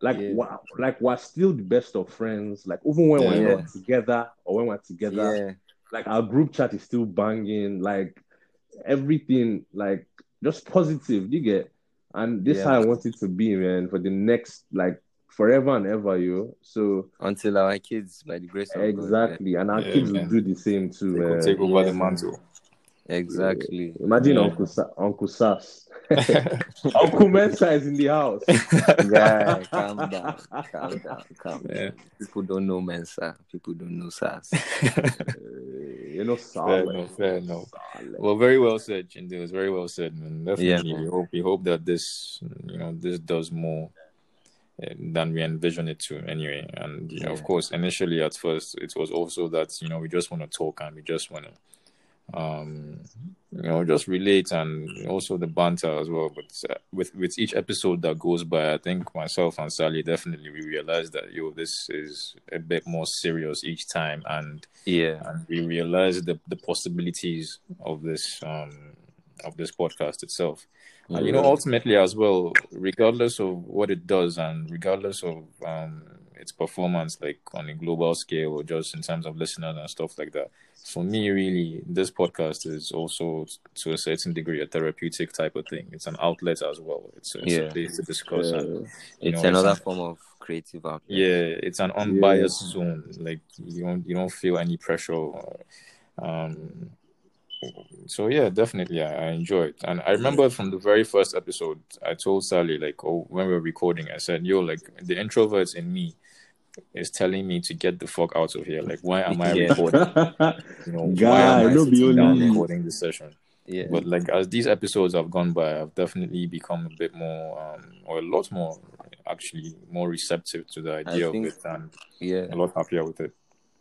like, Yeah. wow, like we're still the best of friends. Like even when we're not together or when we're together, Yeah, like our group chat is still banging. Like everything, like just positive. You get, and this Yeah. how I want it to be, man, for the next like forever and ever, yo. So until our kids, by the grace of God. exactly, and our Yeah, kids man. will do the same too, They man. take over Yeah, the mantle. Yeah. Exactly. Imagine Yeah. Uncle Sa- Uncle Sass. Uncle Mensa is in the house. Guy, calm down, calm down, calm down. Yeah. People don't know Mensa. People don't know SAS. Uh, you know, Fair enough, fair enough. Solid. Well, very well said, Chindu. It was very well said, man. Definitely, man. we hope we hope that this, you know, this does more uh, than we envision it to, anyway. And you know, of course, initially at first, it was also that you know we just want to talk and we just want to, um, you know, just relate and also the banter as well. But uh, with with each episode that goes by, I think myself and Sally definitely we realized that yo, this is a bit more serious each time, and Yeah, and we realize the, the possibilities of this um of this podcast itself. And you know, ultimately as well, regardless of what it does and regardless of um its performance like on a global scale or just in terms of listeners and stuff like that. For me really this podcast is also to a certain degree a therapeutic type of thing. It's an outlet as well. It's, a- it's Yeah. a place to discuss and Uh, you it's know, another an- form of creative outlet. yeah, it's an unbiased zone. Like you don't you don't feel any pressure. Um, so yeah, definitely, I, I enjoy it. And I remember from the very first episode, I told Sally like, oh, when we were recording, I said, "Yo, like the introverts in me is telling me to get the fuck out of here. Like, why am I Yeah. recording? You know, why Guy, am I no be sitting down only recording the session?" Yeah, But like as these episodes have gone by, I've definitely become a bit more, um, or a lot more, actually, more receptive to the idea of it and yeah. a lot happier with it.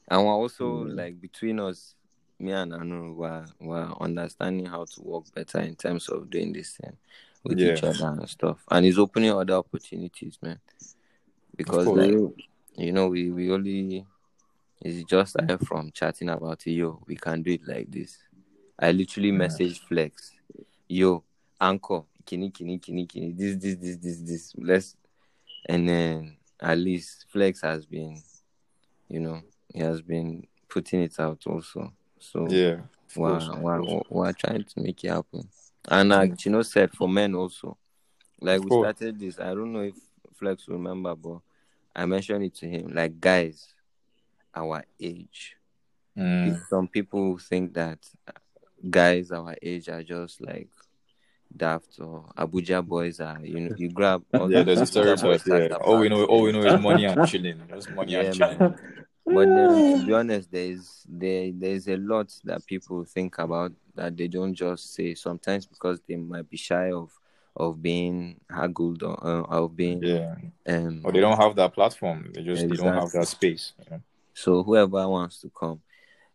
And we're also Mm. like between us, me and Anu, we're, we're understanding how to work better in terms of doing this thing. with Yeah. each other and stuff. And it's opening other opportunities, man. Because like you know, we, we only it's just started from chatting about it, yo, we can do it like this. I literally Yeah. messaged Flex, yo, anchor, kini kini kini kini, this, this, this, this, this. Let's and then at least Flex has been, you know, he has been putting it out also. So Yeah. we're, we're, we're trying to make it happen. And like you know, said for men also, like we started this. I don't know if Flex will remember, but I mentioned it to him. Like guys, our age. Mm. Some people think that guys our age are just like daft or Abuja boys are. You know, you grab. all Yeah, there's a Abuja boys stereotype. Yeah, that all we know, all we know is money and chilling. Just money Yeah, and chilling. man. But then, to be honest, there's there there's a lot that people think about that they don't just say. Sometimes because they might be shy of of being haggled or uh, of being Yeah, um. or they don't have that platform. They just they don't have that space. you know? So whoever wants to come,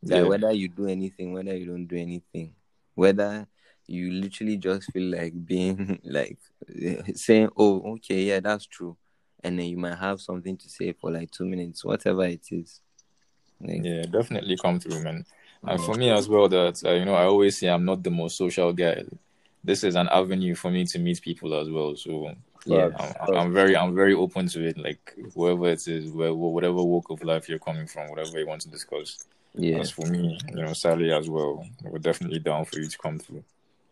like Yeah. whether you do anything, whether you don't do anything, whether you literally just feel like being like saying, "Oh, okay, yeah, that's true," and then you might have something to say for like two minutes, whatever it is. Like, Yeah, definitely come through, man. And for me as well, that uh, you know, I always say I'm not the most social guy. This is an avenue for me to meet people as well. So Yeah. I'm, I'm very, I'm very open to it. Like whoever it is, whatever walk of life you're coming from, whatever you want to discuss. yeah, As for me, you know, Sally as well, we're definitely down for you to come through.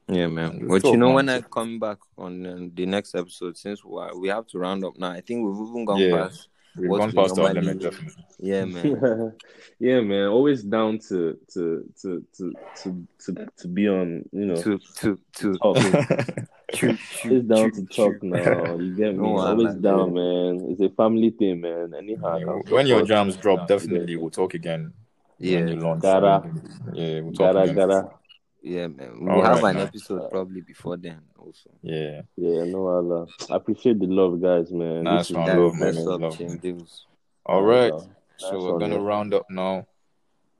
yeah, man. But talk, you know, when I come back on uh, the next episode, since we we have to round up now, I think we've even gone Yeah. past. We've What gone we past our limit, definitely. Yeah, man. yeah, man. Always down to to to to to to, to be on. You know, to to to talk. to Always down to talk now. You get me? No, I Always like down, man. It's a family thing, man. Anyhow, Yeah, now, when your support. jams drop, definitely we'll talk again. Yeah. When you launch. Gotta. Yeah, we'll talk Gotta, again. gotta. Yeah, man. We'll All have right, an man. episode probably before then also. Yeah. Yeah, no, Allah. I appreciate the love, guys, man. Nice This is one, love, man. up, love. Chin Devils. All right. Allah. So we're gonna man. round up now.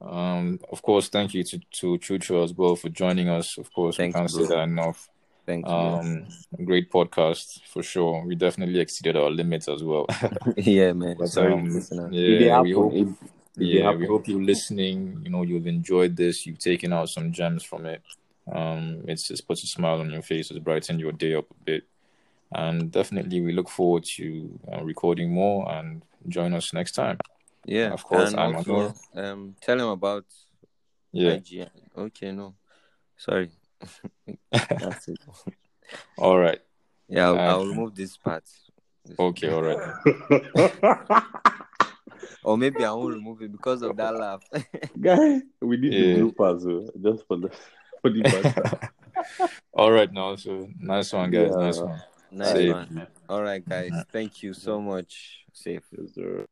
Um, of course, thank you to to Chucho as well for joining us. Of course, Thanks, we can't bro. say that enough. Thank you. Um, great podcast for sure. We definitely exceeded our limits as well. yeah, man. But um, listener. Yeah, we hope. It- it did Yeah, we hope you're listening. You know, you've enjoyed this. You've taken out some gems from it. Um, it's it's put a smile on your face. It's brightened your day up a bit. And definitely, we look forward to uh, recording more and join us next time. Yeah, Of course, And I'm also, um, tell him about Yeah. IGN. Okay, no, sorry. That's it. All right. Yeah, I'll, I'll Okay. remove this part. This- Okay. All right. Or maybe I won't remove it because of that laugh. Guy, we need Yeah. the bloopers oh, just for the for the banter. All right. Now, so nice one, guys. Yeah. Nice one. nice Safe. one. All right, guys. Thank you so much. Safe. Yes, sir.